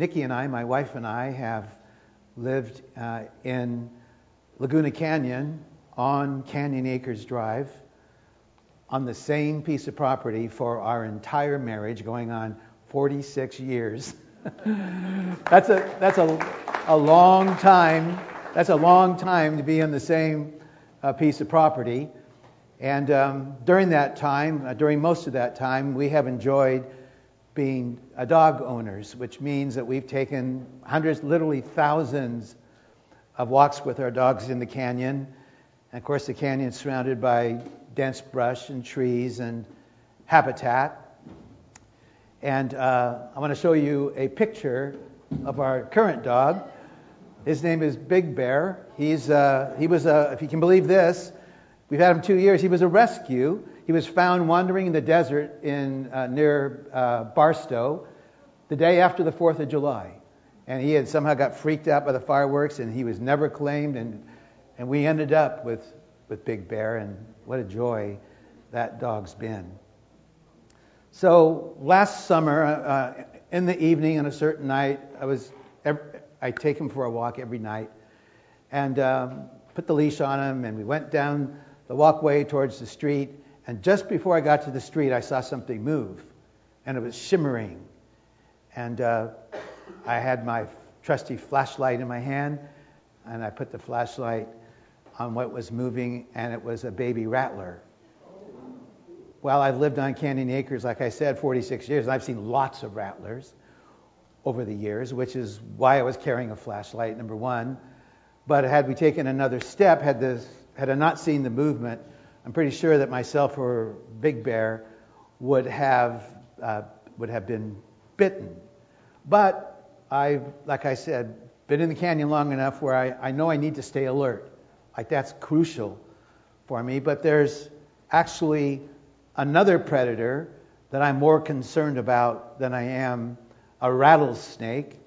Nikki and I, my wife and I, have lived uh, in Laguna Canyon on Canyon Acres Drive on the same piece of property for our entire marriage, going on 46 years. that's a that's a a long time. That's a long time to be on the same uh, piece of property. And um, during that time, uh, during most of that time, we have enjoyed being uh, dog owners, which means that we've taken hundreds, literally thousands of walks with our dogs in the canyon. And of course, the canyon is surrounded by dense brush and trees and habitat. And uh, I want to show you a picture of our current dog. His name is Big Bear. He's, uh, he was, a, if you can believe this, we've had him two years. He was a rescue. He was found wandering in the desert in, uh, near uh, Barstow the day after the 4th of July. And he had somehow got freaked out by the fireworks, and he was never claimed. And, and we ended up with, with Big Bear, and what a joy that dog's been. So last summer, uh, in the evening on a certain night, I was I take him for a walk every night, and um, put the leash on him, and we went down the walkway towards the street. And just before I got to the street, I saw something move, and it was shimmering. And uh, I had my trusty flashlight in my hand, and I put the flashlight on what was moving, and it was a baby rattler. Well, I've lived on Canyon Acres, like I said, 46 years, and I've seen lots of rattlers over the years, which is why I was carrying a flashlight, number one. But had we taken another step, had, this, had I not seen the movement, I'm pretty sure that myself or Big Bear would have, uh, would have been bitten. But I've, like I said, been in the canyon long enough where I, I know I need to stay alert. Like that's crucial for me. But there's actually another predator that I'm more concerned about than I am a rattlesnake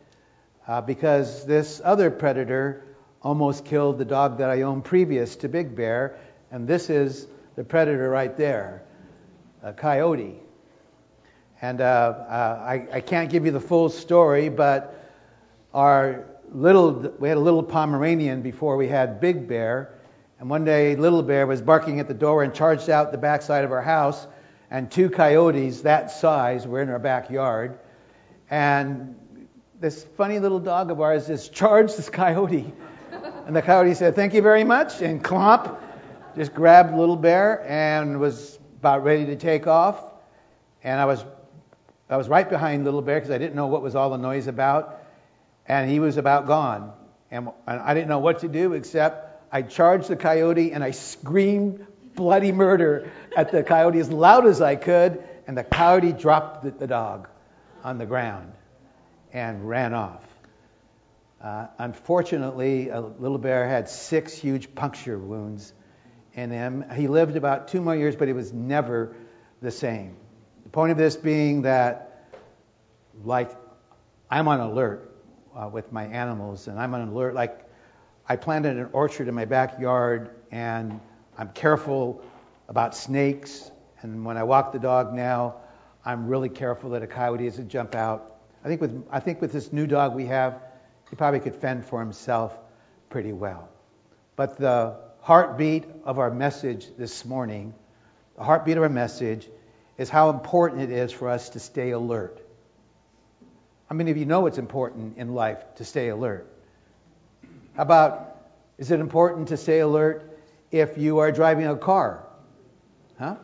uh, because this other predator almost killed the dog that I owned previous to Big Bear, and this is the predator right there, a coyote. And uh, uh, I, I, can't give you the full story, but our little, we had a little Pomeranian before we had Big Bear, and one day, Little Bear was barking at the door and charged out the backside of our house, and two coyotes that size were in our backyard. And this funny little dog of ours just charged this coyote. And the coyote said, Thank you very much, and clomp, just grabbed Little Bear and was about ready to take off. And I was, I was right behind Little Bear because I didn't know what was all the noise about. And he was about gone. And, and I didn't know what to do except I charged the coyote and I screamed bloody murder at the coyote as loud as I could, and the coyote dropped the, the dog on the ground and ran off. Uh, unfortunately, little bear had six huge puncture wounds in him. He lived about two more years, but he was never the same. The point of this being that, like, I'm on alert uh, with my animals, and I'm on alert like I planted an orchard in my backyard, and I'm careful about snakes. And when I walk the dog now, I'm really careful that a coyote doesn't jump out. I think with I think with this new dog we have, he probably could fend for himself pretty well. But the heartbeat of our message this morning, the heartbeat of our message, is how important it is for us to stay alert. How many of you know it's important in life to stay alert? How about, is it important to stay alert if you are driving a car? Huh?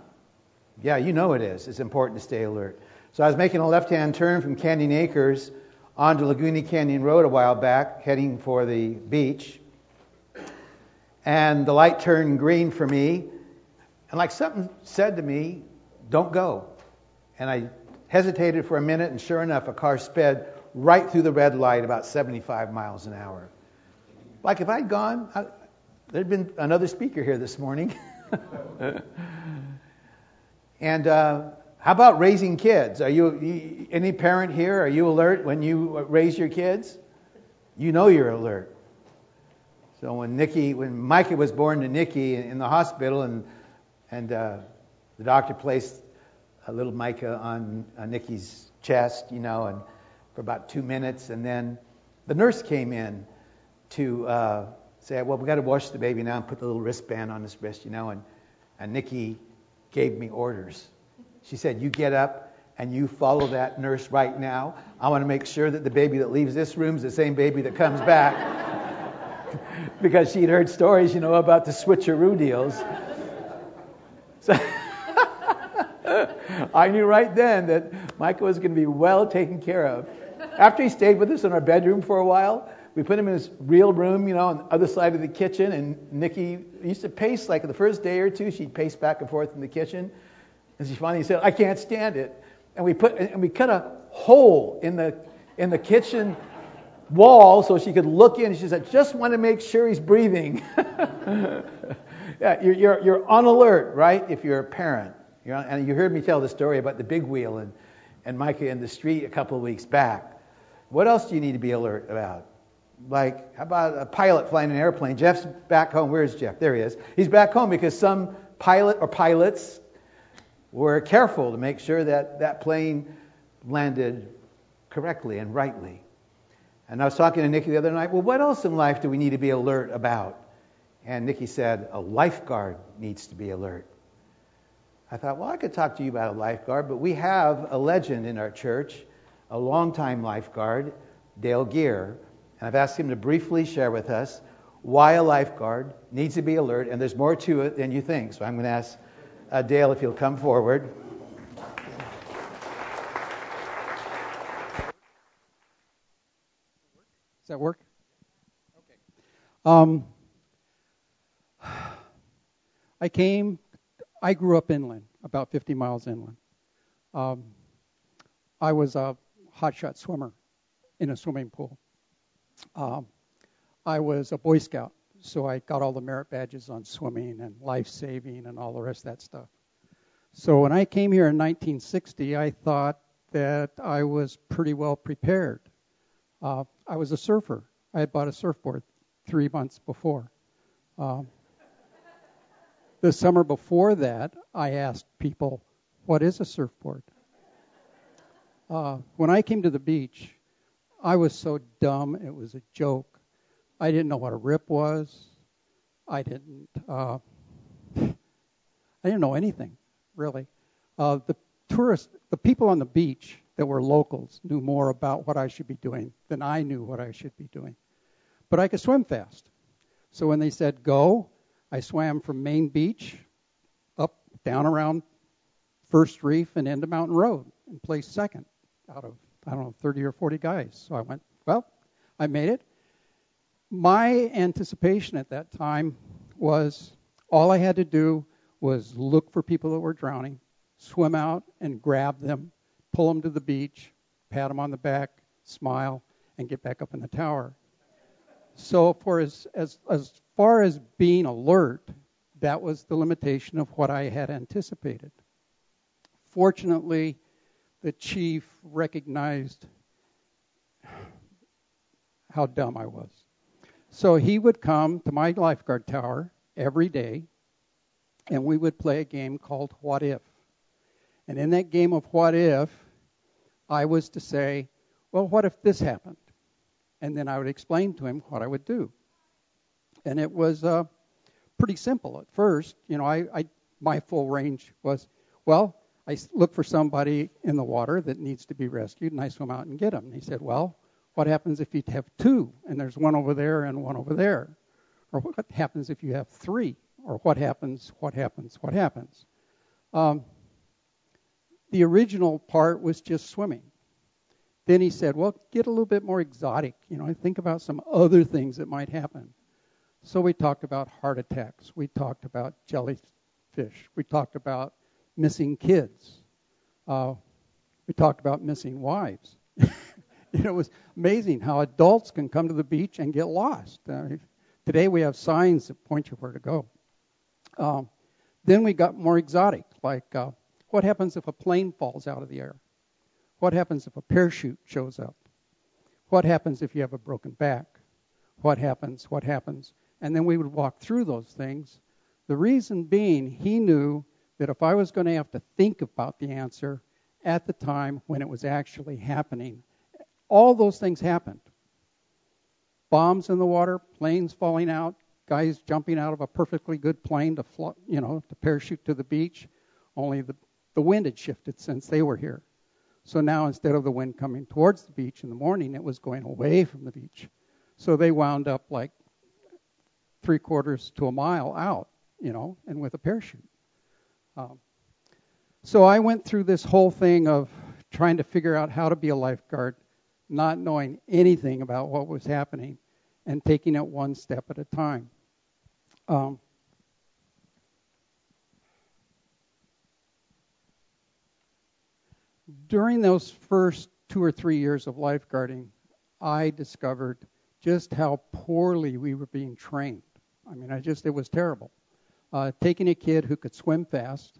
Yeah, you know it is. It's important to stay alert. So I was making a left hand turn from Canyon Acres onto Laguna Canyon Road a while back, heading for the beach. And the light turned green for me. And like something said to me, don't go. And I hesitated for a minute, and sure enough, a car sped right through the red light about 75 miles an hour. Like if I'd gone, I, there'd been another speaker here this morning. and uh, how about raising kids? Are you, you any parent here? Are you alert when you raise your kids? You know you're alert. So when Nikki, when Micah was born to Nikki in, the hospital, and and uh, the doctor placed a little Micah on, on Nikki's chest, you know, and for about two minutes, and then the nurse came in to uh, say, well, we got to wash the baby now and put the little wristband on his wrist, you know, and, and Nikki gave me orders. She said, you get up and you follow that nurse right now. I want to make sure that the baby that leaves this room is the same baby that comes back. because she'd heard stories, you know, about the switcheroo deals. So I knew right then that Micah was going to be well taken care of. After he stayed with us in our bedroom for a while, we put him in his real room, you know, on the other side of the kitchen, and Nikki used to pace like the first day or two, she'd pace back and forth in the kitchen. And she finally said, I can't stand it. And we put and we cut a hole in the in the kitchen wall so she could look in. She said, just want to make sure he's breathing. yeah, you're, you're, you're on alert, right? If you're a parent. You're on, and you heard me tell the story about the big wheel and, and Micah in the street a couple of weeks back. What else do you need to be alert about? Like, how about a pilot flying an airplane? Jeff's back home. Where's Jeff? There he is. He's back home because some pilot or pilots were careful to make sure that that plane landed correctly and rightly. And I was talking to Nikki the other night, well, what else in life do we need to be alert about? And Nikki said, a lifeguard needs to be alert. I thought, well, I could talk to you about a lifeguard, but we have a legend in our church, a longtime lifeguard, Dale Gear. And I've asked him to briefly share with us why a lifeguard needs to be alert, and there's more to it than you think. So I'm going to ask uh, Dale if he'll come forward. Does that work? Okay. Um, I came, I grew up inland, about 50 miles inland. Um, I was a hotshot swimmer in a swimming pool. Um, I was a Boy Scout, so I got all the merit badges on swimming and life saving and all the rest of that stuff. So when I came here in 1960, I thought that I was pretty well prepared. Uh, I was a surfer. I had bought a surfboard three months before. Um, the summer before that, I asked people, What is a surfboard? Uh, when I came to the beach, I was so dumb, it was a joke. I didn't know what a rip was. I didn't. Uh, I didn't know anything really. Uh, the tourists, the people on the beach, that were locals knew more about what I should be doing than I knew what I should be doing. But I could swim fast. So when they said go, I swam from Main Beach up, down around First Reef and into Mountain Road and placed second out of, I don't know, 30 or 40 guys. So I went, well, I made it. My anticipation at that time was all I had to do was look for people that were drowning, swim out and grab them pull them to the beach, pat them on the back, smile, and get back up in the tower. So, for as, as, as far as being alert, that was the limitation of what I had anticipated. Fortunately, the chief recognized how dumb I was. So he would come to my lifeguard tower every day, and we would play a game called What If. And in that game of what if, I was to say, well, what if this happened? And then I would explain to him what I would do. And it was uh, pretty simple at first. You know, I, I my full range was, well, I look for somebody in the water that needs to be rescued, and I swim out and get them. And he said, well, what happens if you have two, and there's one over there and one over there? Or what happens if you have three? Or what happens, what happens, what happens? Um, the original part was just swimming. Then he said, well, get a little bit more exotic. You know, I think about some other things that might happen. So we talked about heart attacks. We talked about jellyfish. We talked about missing kids. Uh, we talked about missing wives. you know, it was amazing how adults can come to the beach and get lost. Uh, today we have signs that point you where to go. Um, then we got more exotic, like uh, what happens if a plane falls out of the air? What happens if a parachute shows up? What happens if you have a broken back? What happens? What happens? And then we would walk through those things. The reason being, he knew that if I was going to have to think about the answer at the time when it was actually happening, All those things happened. Bombs in the water, planes falling out, guys jumping out of a perfectly good plane to fly, you know to parachute to the beach. Only the the wind had shifted since they were here. So now instead of the wind coming towards the beach in the morning, it was going away from the beach. So they wound up like three quarters to a mile out, you know, and with a parachute. Um, so I went through this whole thing of trying to figure out how to be a lifeguard, not knowing anything about what was happening, and taking it one step at a time. Um, during those first two or three years of lifeguarding, I discovered just how poorly we were being trained. I mean, I just, it was terrible. Uh, taking a kid who could swim fast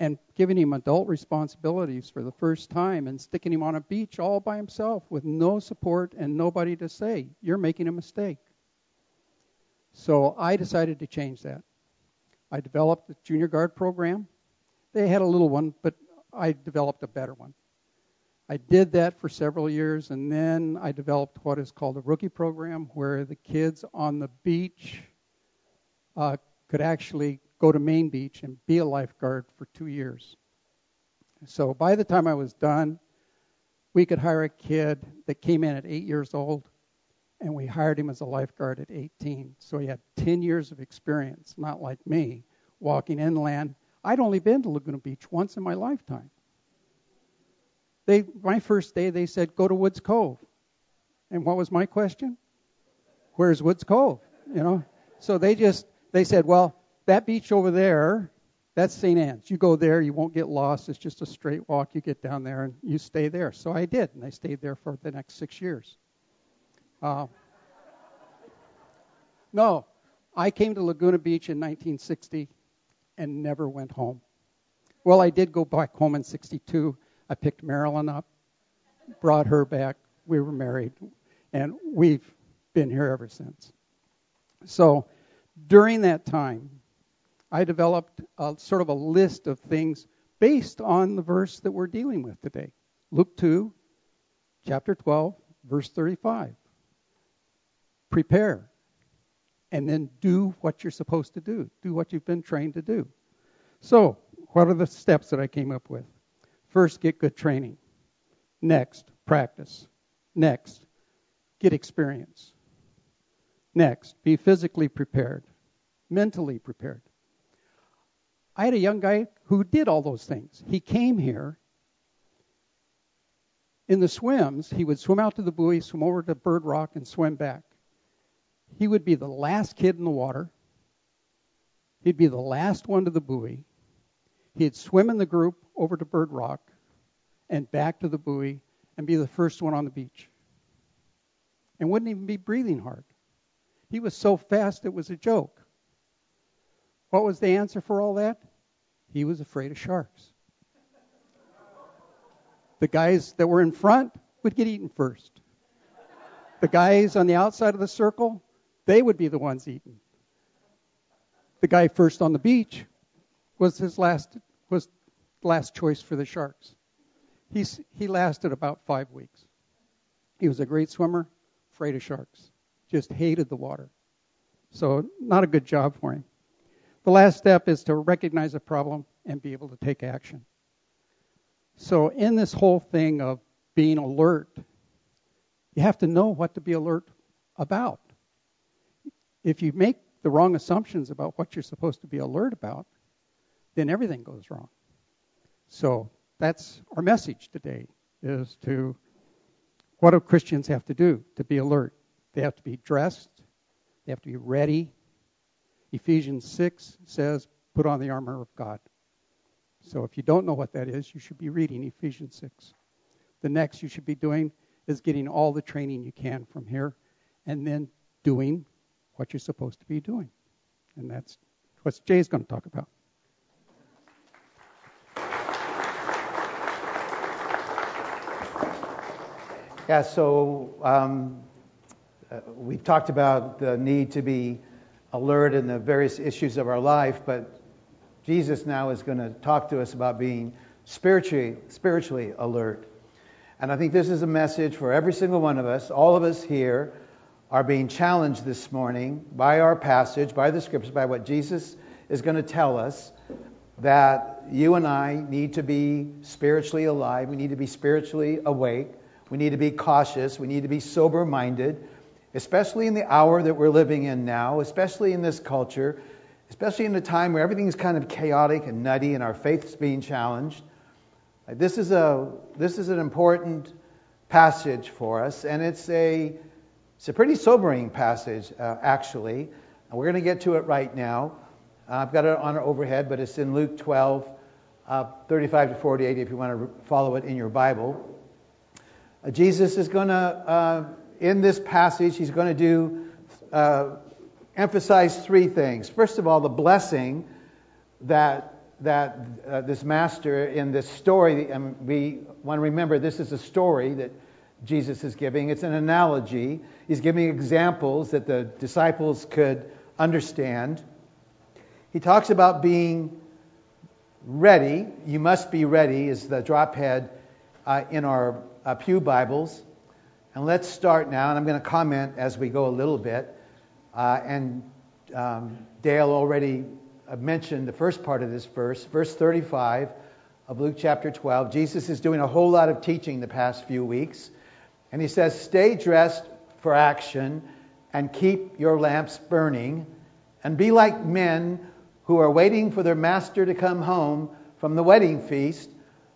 and giving him adult responsibilities for the first time and sticking him on a beach all by himself with no support and nobody to say, You're making a mistake. So I decided to change that. I developed the junior guard program. They had a little one, but I developed a better one. I did that for several years, and then I developed what is called a rookie program, where the kids on the beach uh, could actually go to Main Beach and be a lifeguard for two years. So by the time I was done, we could hire a kid that came in at eight years old, and we hired him as a lifeguard at 18. So he had 10 years of experience, not like me, walking inland. I'd only been to Laguna Beach once in my lifetime. They, my first day, they said, go to Woods Cove. And what was my question? Where's Woods Cove? You know? So they just, they said, well, that beach over there, that's St. Anne's. You go there, you won't get lost. It's just a straight walk. You get down there and you stay there. So I did, and I stayed there for the next six years. Uh, no, I came to Laguna Beach in 1960 and never went home. Well, I did go back home in 62. I picked Marilyn up, brought her back. We were married, and we've been here ever since. So during that time, I developed a, sort of a list of things based on the verse that we're dealing with today. Luke 2, chapter 12, verse 35. Prepare and then do what you're supposed to do. Do what you've been trained to do. So, what are the steps that I came up with? First, get good training. Next, practice. Next, get experience. Next, be physically prepared, mentally prepared. I had a young guy who did all those things. He came here. In the swims, he would swim out to the buoy, swim over to Bird Rock, and swim back. He would be the last kid in the water. He'd be the last one to the buoy. He'd swim in the group over to Bird Rock and back to the buoy and be the first one on the beach. And wouldn't even be breathing hard. He was so fast it was a joke. What was the answer for all that? He was afraid of sharks. The guys that were in front would get eaten first. The guys on the outside of the circle, they would be the ones eaten. The guy first on the beach was his last was last choice for the sharks. He lasted about five weeks. He was a great swimmer, afraid of sharks, just hated the water. So not a good job for him. The last step is to recognize a problem and be able to take action. So, in this whole thing of being alert, you have to know what to be alert about. If you make the wrong assumptions about what you're supposed to be alert about, then everything goes wrong. So, that's our message today is to what do Christians have to do to be alert? They have to be dressed, they have to be ready, Ephesians 6 says, put on the armor of God. So if you don't know what that is, you should be reading Ephesians 6. The next you should be doing is getting all the training you can from here and then doing what you're supposed to be doing. And that's what Jay's going to talk about. Yeah, so um, uh, we've talked about the need to be alert in the various issues of our life, but Jesus now is going to talk to us about being spiritually, spiritually alert. And I think this is a message for every single one of us. All of us here are being challenged this morning by our passage, by the scriptures, by what Jesus is going to tell us that you and I need to be spiritually alive. We need to be spiritually awake. We need to be cautious. We need to be sober minded, especially in the hour that we're living in now, especially in this culture, especially in a time where everything's kind of chaotic and nutty and our faith's being challenged. This is, a, this is an important passage for us, and it's a, it's a pretty sobering passage, uh, actually. And we're going to get to it right now. Uh, I've got it on our overhead, but it's in Luke 12, uh, 35 to 48, if you want to follow it in your Bible. Uh, Jesus is going to, uh, in this passage, he's going to do, uh, emphasize three things. First of all, the blessing that that this master in this story, and we want to remember this is a story that Jesus is giving. It's an analogy. He's giving examples that the disciples could understand. He talks about being ready. You must be ready, is the drop head uh, in our uh, Pew Bibles. And let's start now, and I'm going to comment as we go a little bit. Uh, and um, Dale already mentioned the first part of this verse, verse 35 of Luke chapter 12. Jesus is doing a whole lot of teaching the past few weeks. And he says, Stay dressed for action and keep your lamps burning, and be like men who are waiting for their master to come home from the wedding feast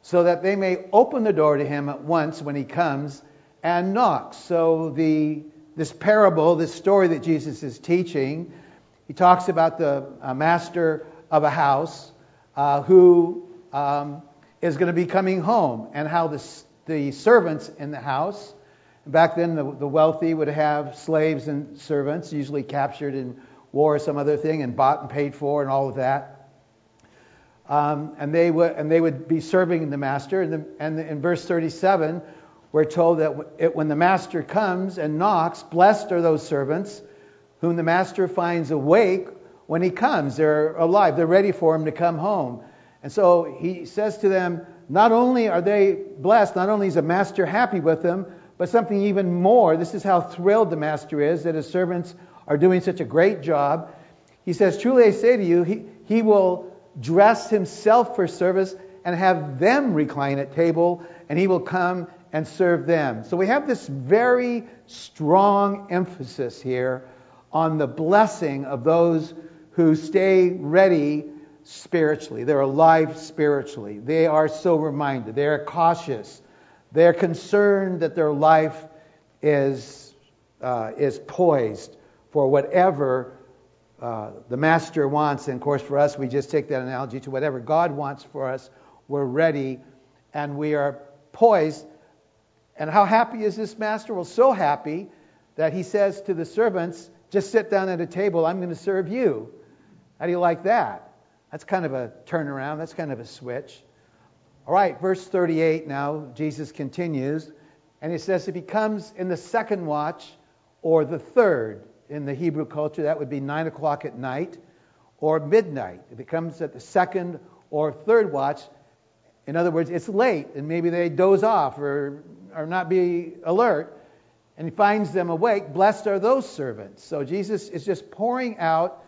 so that they may open the door to him at once when he comes and knocks. So the this parable, this story that Jesus is teaching, he talks about the uh, master of a house uh, who um, is going to be coming home and how the, the servants in the house, back then the, the wealthy would have slaves and servants, usually captured in war or some other thing and bought and paid for and all of that. Um, and they would and they would be serving the master. And, the, and the, in verse 37, we're told that it, when the master comes and knocks, blessed are those servants whom the master finds awake when he comes. They're alive. They're ready for him to come home. And so he says to them, not only are they blessed, not only is the master happy with them, but something even more. This is how thrilled the master is that his servants are doing such a great job. He says, Truly I say to you, he, he will dress himself for service and have them recline at table, and he will come and serve them. So we have this very strong emphasis here on the blessing of those who stay ready spiritually. They're alive spiritually. They are sober minded. They are cautious. They're concerned that their life is, uh, is poised for whatever uh, the master wants. And of course, for us, we just take that analogy to whatever God wants for us. We're ready and we are poised. And how happy is this master? Well, so happy that he says to the servants, Just sit down at a table, I'm going to serve you. How do you like that? That's kind of a turnaround, that's kind of a switch. All right, verse 38 now, Jesus continues, and he says, If he comes in the second watch or the third, in the Hebrew culture, that would be 9 o'clock at night or midnight. If it comes at the second or third watch, in other words, it's late and maybe they doze off or, or not be alert, and he finds them awake, blessed are those servants. So Jesus is just pouring out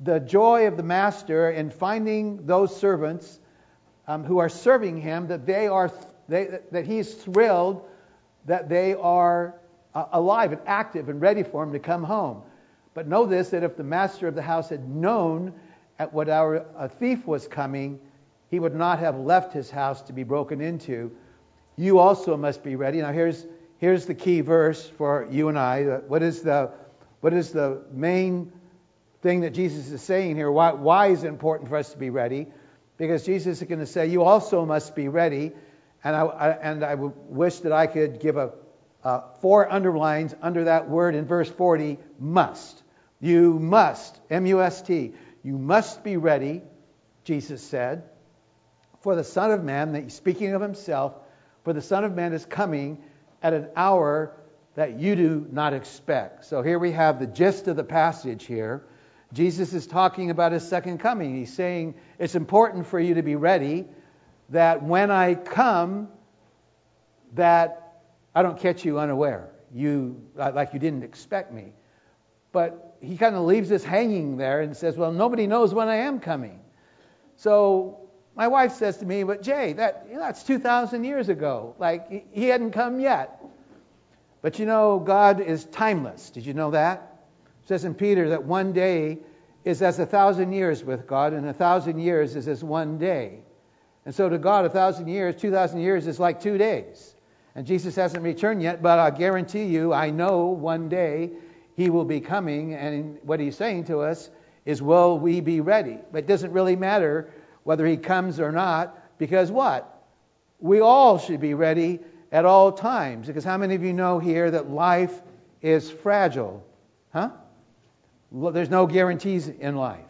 the joy of the master in finding those servants um, who are serving him that they are they, that he's thrilled that they are uh, alive and active and ready for him to come home. But know this that if the master of the house had known at what hour a thief was coming, he would not have left his house to be broken into. You also must be ready. Now here's here's the key verse for you and I. What is the what is the main thing that Jesus is saying here? Why, why is it important for us to be ready? Because Jesus is going to say, You also must be ready. And I, I and I wish that I could give a uh, four underlines under that word in verse 40 must. You must, M U S T, you must be ready, Jesus said, for the Son of Man, that speaking of himself, for the Son of Man is coming at an hour that you do not expect. So here we have the gist of the passage here. Jesus is talking about his second coming. He's saying it's important for you to be ready that when I come, that I don't catch you unaware. You like you didn't expect me. But he kind of leaves us hanging there and says, "Well, nobody knows when I am coming." So my wife says to me, "But Jay, that that's 2,000 years ago. Like he hadn't come yet." But you know, God is timeless. Did you know that? Says in Peter that one day is as a thousand years with God, and a thousand years is as one day. And so to God, a thousand years, 2,000 years is like two days. And Jesus hasn't returned yet, but I guarantee you, I know one day he will be coming. And what he's saying to us is, will we be ready? But it doesn't really matter whether he comes or not, because what? We all should be ready at all times. Because how many of you know here that life is fragile? Huh? There's no guarantees in life.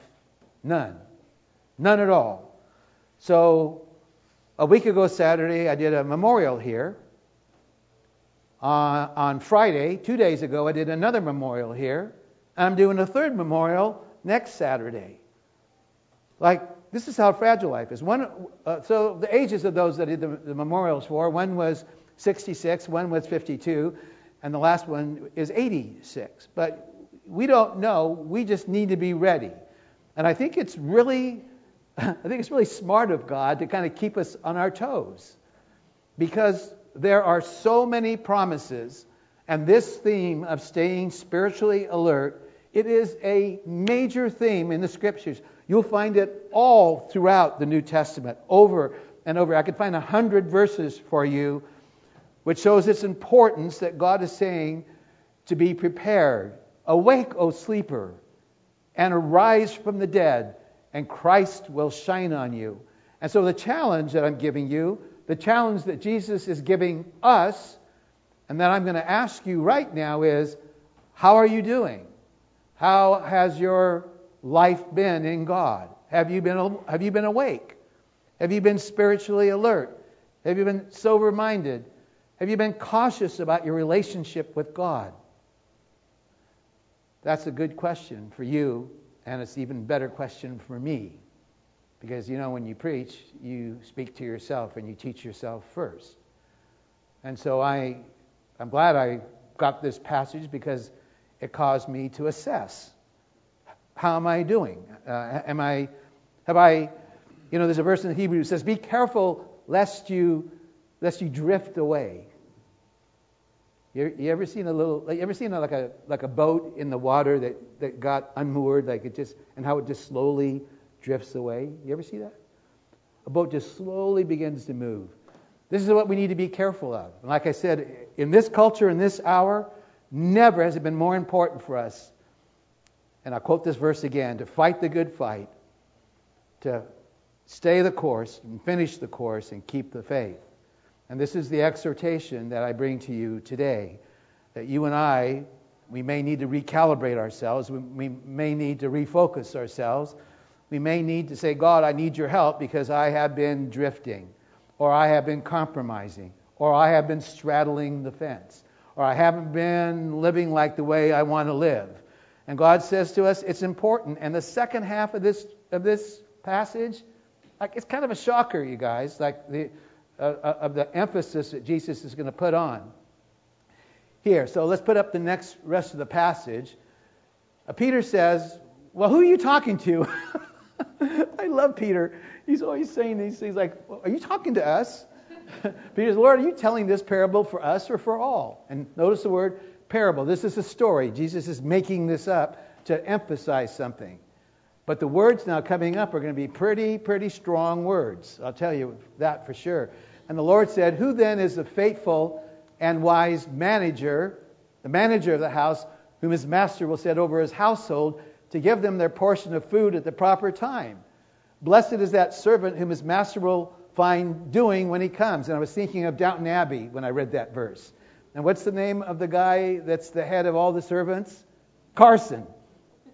None. None at all. So, a week ago Saturday, I did a memorial here. Uh, on Friday, two days ago, I did another memorial here. I'm doing a third memorial next Saturday. Like, this is how fragile life is. One, uh, so, the ages of those that I did the, the memorials for one was 66, one was 52, and the last one is 86. But we don't know. We just need to be ready. And I think it's really, I think it's really smart of God to kind of keep us on our toes, because there are so many promises, and this theme of staying spiritually alert, it is a major theme in the scriptures. You'll find it all throughout the New Testament, over and over. I could find a hundred verses for you, which shows its importance that God is saying to be prepared Awake, O sleeper, and arise from the dead, and Christ will shine on you. And so, the challenge that I'm giving you, the challenge that Jesus is giving us, and that I'm going to ask you right now is how are you doing? How has your life been in God? Have you been, have you been awake? Have you been spiritually alert? Have you been sober minded? Have you been cautious about your relationship with God? That's a good question for you, and it's an even better question for me. Because, you know, when you preach, you speak to yourself and you teach yourself first. And so I, I'm glad I got this passage because it caused me to assess how am I doing? Uh, am I, have I, you know, there's a verse in the Hebrew that says, "Be careful lest you, lest you drift away." You, you ever seen a little? You ever seen a, like a like a boat in the water that that got unmoored, like it just and how it just slowly drifts away? You ever see that? A boat just slowly begins to move. This is what we need to be careful of. And like I said, in this culture, in this hour, never has it been more important for us. And I'll quote this verse again: to fight the good fight, to stay the course and finish the course and keep the faith. And this is the exhortation that I bring to you today that you and I, we may need to recalibrate ourselves. We, may need to refocus ourselves. We may need to say, God, I need your help because I have been drifting, or I have been compromising, or I have been straddling the fence, or I haven't been living like the way I want to live. And God says to us, it's important. And the second half of this, of this passage, like it's kind of a shocker, you guys. Like the, of the emphasis that Jesus is going to put on here. So let's put up the next rest of the passage. Uh, Peter says, Well, who are you talking to? I love Peter. He's always saying these things like, well, Are you talking to us? Peter says, Lord, are you telling this parable for us or for all? And notice the word parable. This is a story. Jesus is making this up to emphasize something. But the words now coming up are going to be pretty, pretty strong words. I'll tell you that for sure. And the Lord said, Who then is the faithful and wise manager, the manager of the house, whom his master will set over his household to give them their portion of food at the proper time? Blessed is that servant whom his master will find doing when he comes. And I was thinking of Downton Abbey when I read that verse. And what's the name of the guy that's the head of all the servants? Carson,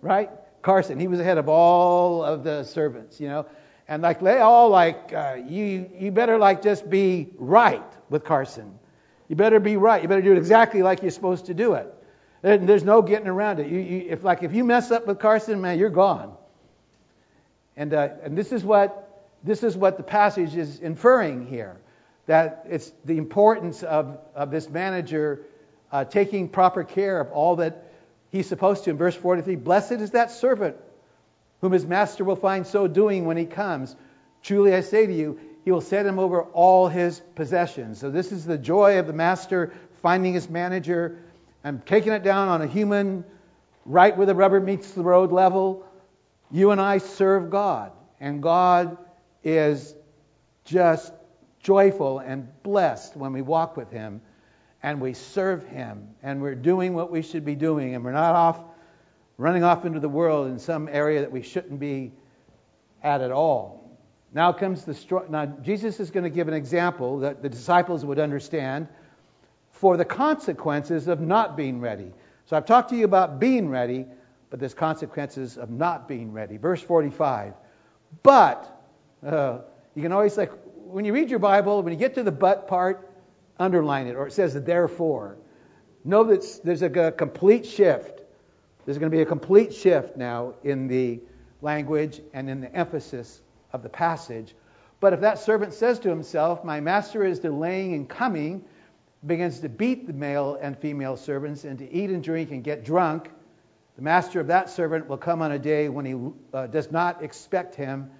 right? Carson. He was the head of all of the servants, you know and like they all like uh, you you better like just be right with Carson. You better be right. You better do it exactly like you're supposed to do it. There, there's no getting around it. You, you, if like if you mess up with Carson, man, you're gone. And uh, and this is what this is what the passage is inferring here. that it's the importance of, of this manager uh, taking proper care of all that he's supposed to. In verse 43, blessed is that servant whom his master will find so doing when he comes. Truly I say to you, he will set him over all his possessions. So this is the joy of the master finding his manager and taking it down on a human, right where the rubber meets the road level. You and I serve God, and God is just joyful and blessed when we walk with him and we serve him and we're doing what we should be doing and we're not off running off into the world in some area that we shouldn't be at at all. Now comes the now Jesus is going to give an example that the disciples would understand for the consequences of not being ready. So I've talked to you about being ready, but there's consequences of not being ready. Verse 45. But uh, you can always like when you read your Bible, when you get to the but part, underline it, or it says therefore. Know that there's a, a complete shift. There's going to be a complete shift now in the language and in the emphasis of the passage. But if that servant says to himself, My master is delaying in coming, begins to beat the male and female servants and to eat and drink and get drunk, the master of that servant will come on a day when he uh, does not expect him,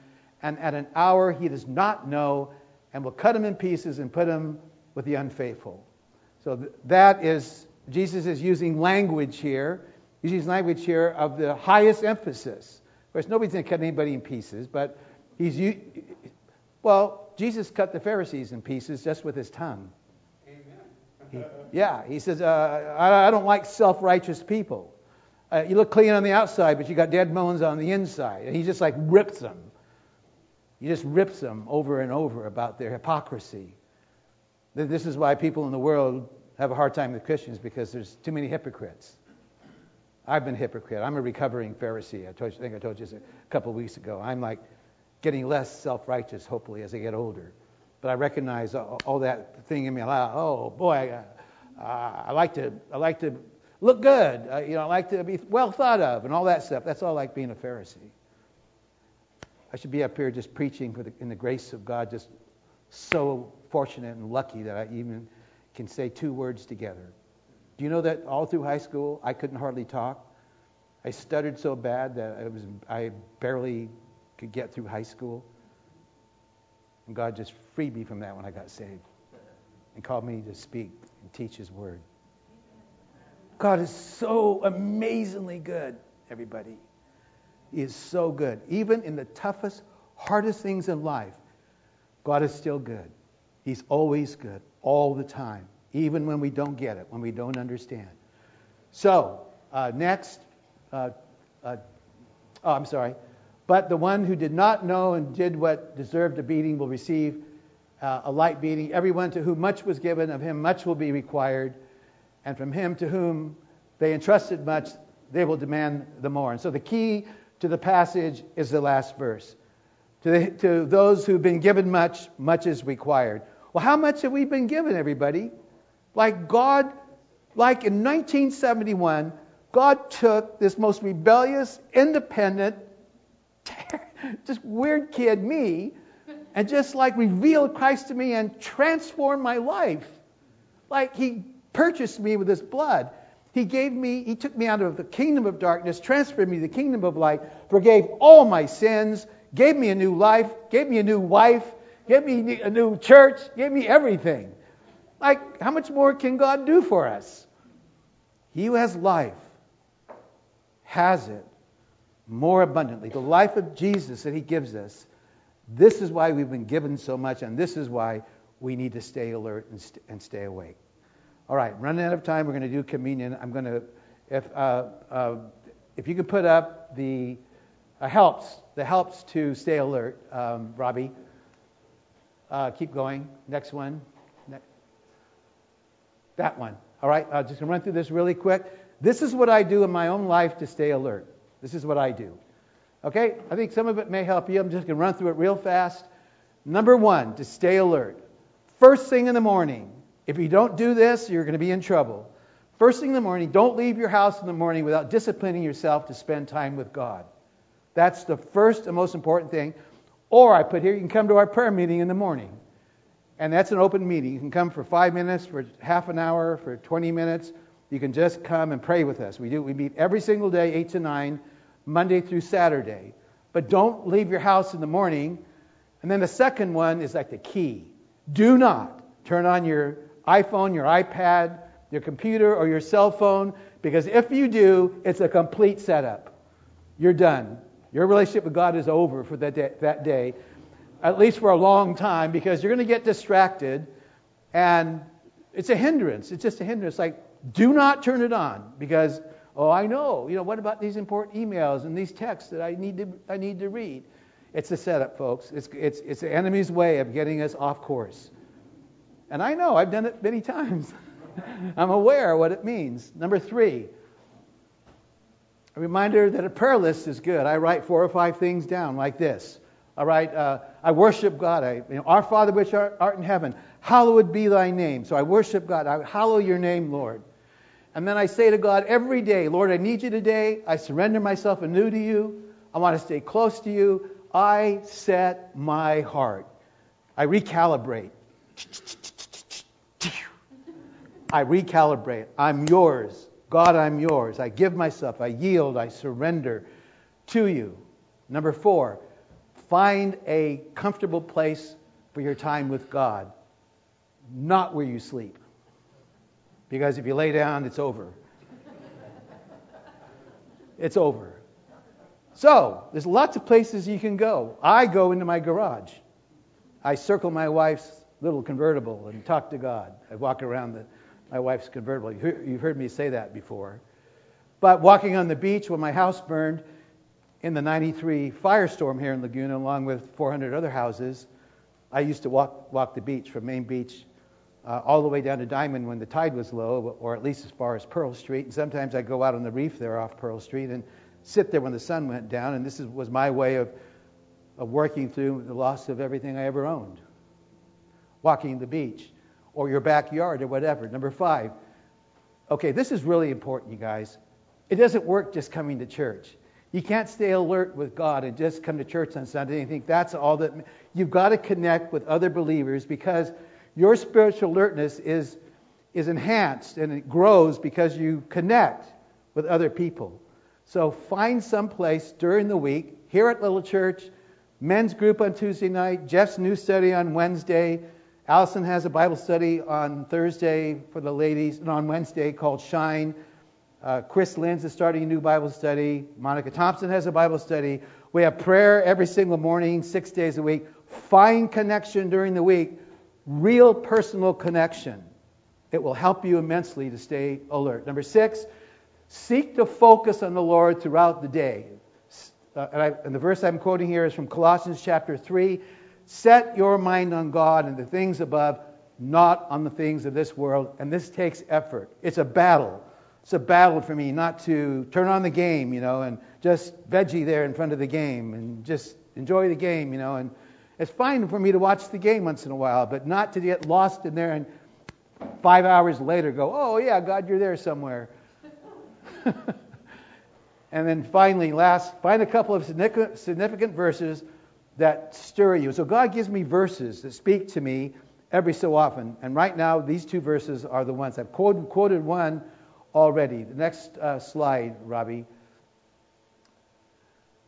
and at an hour he does not know, and will cut him in pieces and put him with the unfaithful. So th- that is, Jesus is using language here. He's using language here of the highest emphasis. Of course, nobody's going to cut anybody in pieces, but he's, well, Jesus cut the Pharisees in pieces just with his tongue. He, yeah, he says, uh, I, I, don't like self righteous people. Uh, you look clean on the outside, but you got dead bones on the inside. And he just like rips them. He just rips them over and over about their hypocrisy. This is why people in the world have a hard time with Christians because there's too many hypocrites. I've been a hypocrite. I'm a recovering Pharisee. I, told you, I think I told you this a couple of weeks ago. I'm like getting less self-righteous, hopefully, as I get older. But I recognize all, all that thing in me. Like, oh boy, uh, I like to, I like to look good. Uh, you know, I like to be well thought of, and all that stuff. That's all like being a Pharisee. I should be up here just preaching the, in the grace of God, just so fortunate and lucky that I even can say two words together. Do you know that all through high school I couldn't hardly talk? I stuttered so bad that I was I barely could get through high school. And God just freed me from that when I got saved and called me to speak and teach his word. God is so amazingly good, everybody. He is so good. Even in the toughest, hardest things in life, God is still good. He's always good, all the time, even when we don't get it, when we don't understand. So, uh, next, uh, uh, oh, I'm sorry. But the one who did not know and did what deserved a beating will receive uh, a light beating. Everyone to whom much was given, of him much will be required. And from him to whom they entrusted much, they will demand the more. And so the key to the passage is the last verse. To, the, to those who've been given much, much is required. Well, how much have we been given, everybody? Like God, like in 1971, God took this most rebellious, independent, just weird kid, me, and just like revealed Christ to me and transformed my life. Like he purchased me with his blood. He gave me, he took me out of the kingdom of darkness, transferred me to the kingdom of light, forgave all my sins, gave me a new life, gave me a new wife, gave me a new church. gave me everything. Like, how much more can God do for us? He who has life has it more abundantly. The life of Jesus that he gives us. This is why we've been given so much, and this is why we need to stay alert and, st- and stay awake. All right, running out of time, we're going to do communion. I'm going to, if uh, uh, if you could put up the uh, helps, the helps to stay alert, um, Robbie. Uh, keep going. Next one. That one. All right. I'm just going to run through this really quick. This is what I do in my own life to stay alert. This is what I do. Okay? I think some of it may help you. I'm just going to run through it real fast. Number one, to stay alert. First thing in the morning. If you don't do this, you're going to be in trouble. First thing in the morning, don't leave your house in the morning without disciplining yourself to spend time with God. That's the first and most important thing. Or I put here, you can come to our prayer meeting in the morning. And that's an open meeting. You can come for five minutes, for half an hour, for 20 minutes. You can just come and pray with us. We do. We meet every single day, 8 to 9, Monday through Saturday. But don't leave your house in the morning. And then the second one is like the key. Do not turn on your iPhone, your iPad, your computer, or your cell phone, because if you do, it's a complete setup. You're done. Your relationship with God is over for that day, that day at least for a long time, because you're going to get distracted, and it's a hindrance. It's just a hindrance. Like, do not turn it on, because oh, I know. You know, what about these important emails and these texts that I need to I need to read? It's a setup, folks. It's it's it's the enemy's way of getting us off course. And I know I've done it many times. I'm aware what it means. Number three, a reminder that a prayer list is good. I write four or five things down like this. All right, uh, I worship God. I, you know, Our Father which art, art, in heaven, hallowed be thy name. So I worship God. I hallow your name, Lord. And then I say to God every day, Lord, I need you today. I surrender myself anew to you. I want to stay close to you. I set my heart. I recalibrate. I recalibrate. I'm yours. God, I'm yours. I give myself. I yield. I surrender to you. Number four, Find a comfortable place for your time with God, not where you sleep. Because if you lay down, it's over. it's over. So, there's lots of places you can go. I go into my garage. I circle my wife's little convertible and talk to God. I walk around the, my wife's convertible. You've heard me say that before. But walking on the beach when my house burned, in the 93 firestorm here in Laguna, along with 400 other houses, I used to walk, walk the beach from Main Beach uh, all the way down to Diamond when the tide was low, or at least as far as Pearl Street. And sometimes I'd go out on the reef there off Pearl Street and sit there when the sun went down. And this is, was my way of, of working through the loss of everything I ever owned. Walking the beach, or your backyard, or whatever. Number five. Okay, this is really important, you guys. It doesn't work just coming to church. You can't stay alert with God and just come to church on Sunday and think that's all that. You've got to connect with other believers because your spiritual alertness is, is enhanced and it grows because you connect with other people. So find some place during the week, here at Little Church, men's group on Tuesday night, Jeff's new study on Wednesday. Allison has a Bible study on Thursday for the ladies, and on Wednesday called Shine. Uh, Chris Linz is starting a new Bible study. Monica Thompson has a Bible study. We have prayer every single morning, six days a week. Find connection during the week, real personal connection. It will help you immensely to stay alert. Number six, seek to focus on the Lord throughout the day. Uh, and, I, and the verse I'm quoting here is from Colossians chapter 3. Set your mind on God and the things above, not on the things of this world. And this takes effort. It's a battle it's a battle for me not to turn on the game, you know, and just veggie there in front of the game and just enjoy the game, you know. And it's fine for me to watch the game once in a while, but not to get lost in there and five hours later go, oh, yeah, God, you're there somewhere. and then finally, last, find a couple of significant verses that stir you. So God gives me verses that speak to me every so often. And right now, these two verses are the ones. I've quoted, quoted one already. The next uh, slide, Robbie.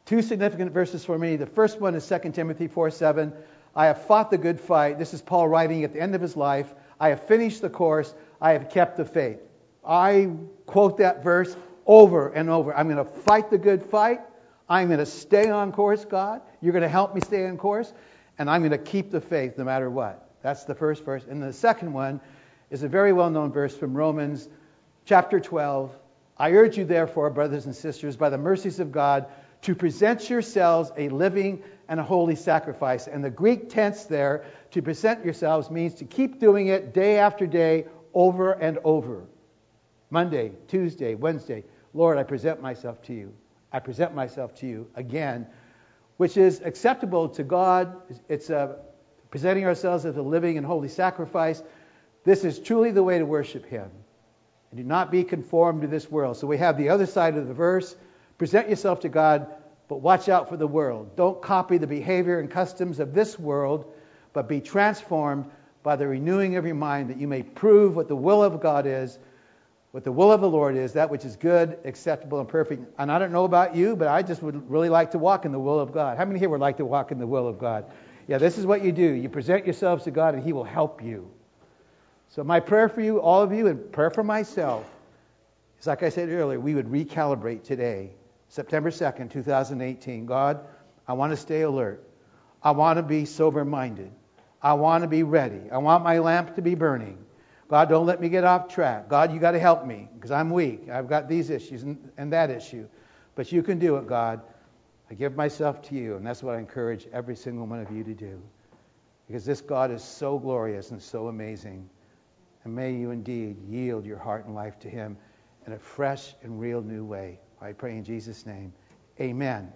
Two significant verses for me. The first one is 2 Timothy 4 7. I have fought the good fight. This is Paul writing at the end of his life. I have finished the course. I have kept the faith. I quote that verse over and over. I'm going to fight the good fight. I'm going to stay on course, God. You're going to help me stay on course. And I'm going to keep the faith no matter what. That's the first verse. And the second one is a very well known verse from Romans chapter 12. I urge you, therefore, brothers and sisters, by the mercies of God, to present yourselves a living and a holy sacrifice. And the Greek tense there, to present yourselves, means to keep doing it day after day, over and over. Monday, Tuesday, Wednesday. Lord, I present myself to you. I present myself to you again, which is acceptable to God. It's uh, presenting ourselves as a living and holy sacrifice. This is truly the way to worship Him. And do not be conformed to this world. So we have the other side of the verse. Present yourself to God, but watch out for the world. Don't copy the behavior and customs of this world, but be transformed by the renewing of your mind, that you may prove what the will of God is, what the will of the Lord is, that which is good, acceptable, and perfect. And I don't know about you, but I just would really like to walk in the will of God. How many here would like to walk in the will of God? Yeah, this is what you do. You present yourselves to God, and He will help you. So, my prayer for you, all of you, and prayer for myself, is like I said earlier, we would recalibrate today, September 2nd, 2018. God, I want to stay alert. I want to be sober minded. I want to be ready. I want my lamp to be burning. God, don't let me get off track. God, you got to help me because I'm weak. I've got these issues and, and that issue. But you can do it, God. I give myself to you, and that's what I encourage every single one of you to do. Because this God is so glorious and so amazing. And may you indeed yield your heart and life to him in a fresh and real new way. I pray in Jesus' name. Amen.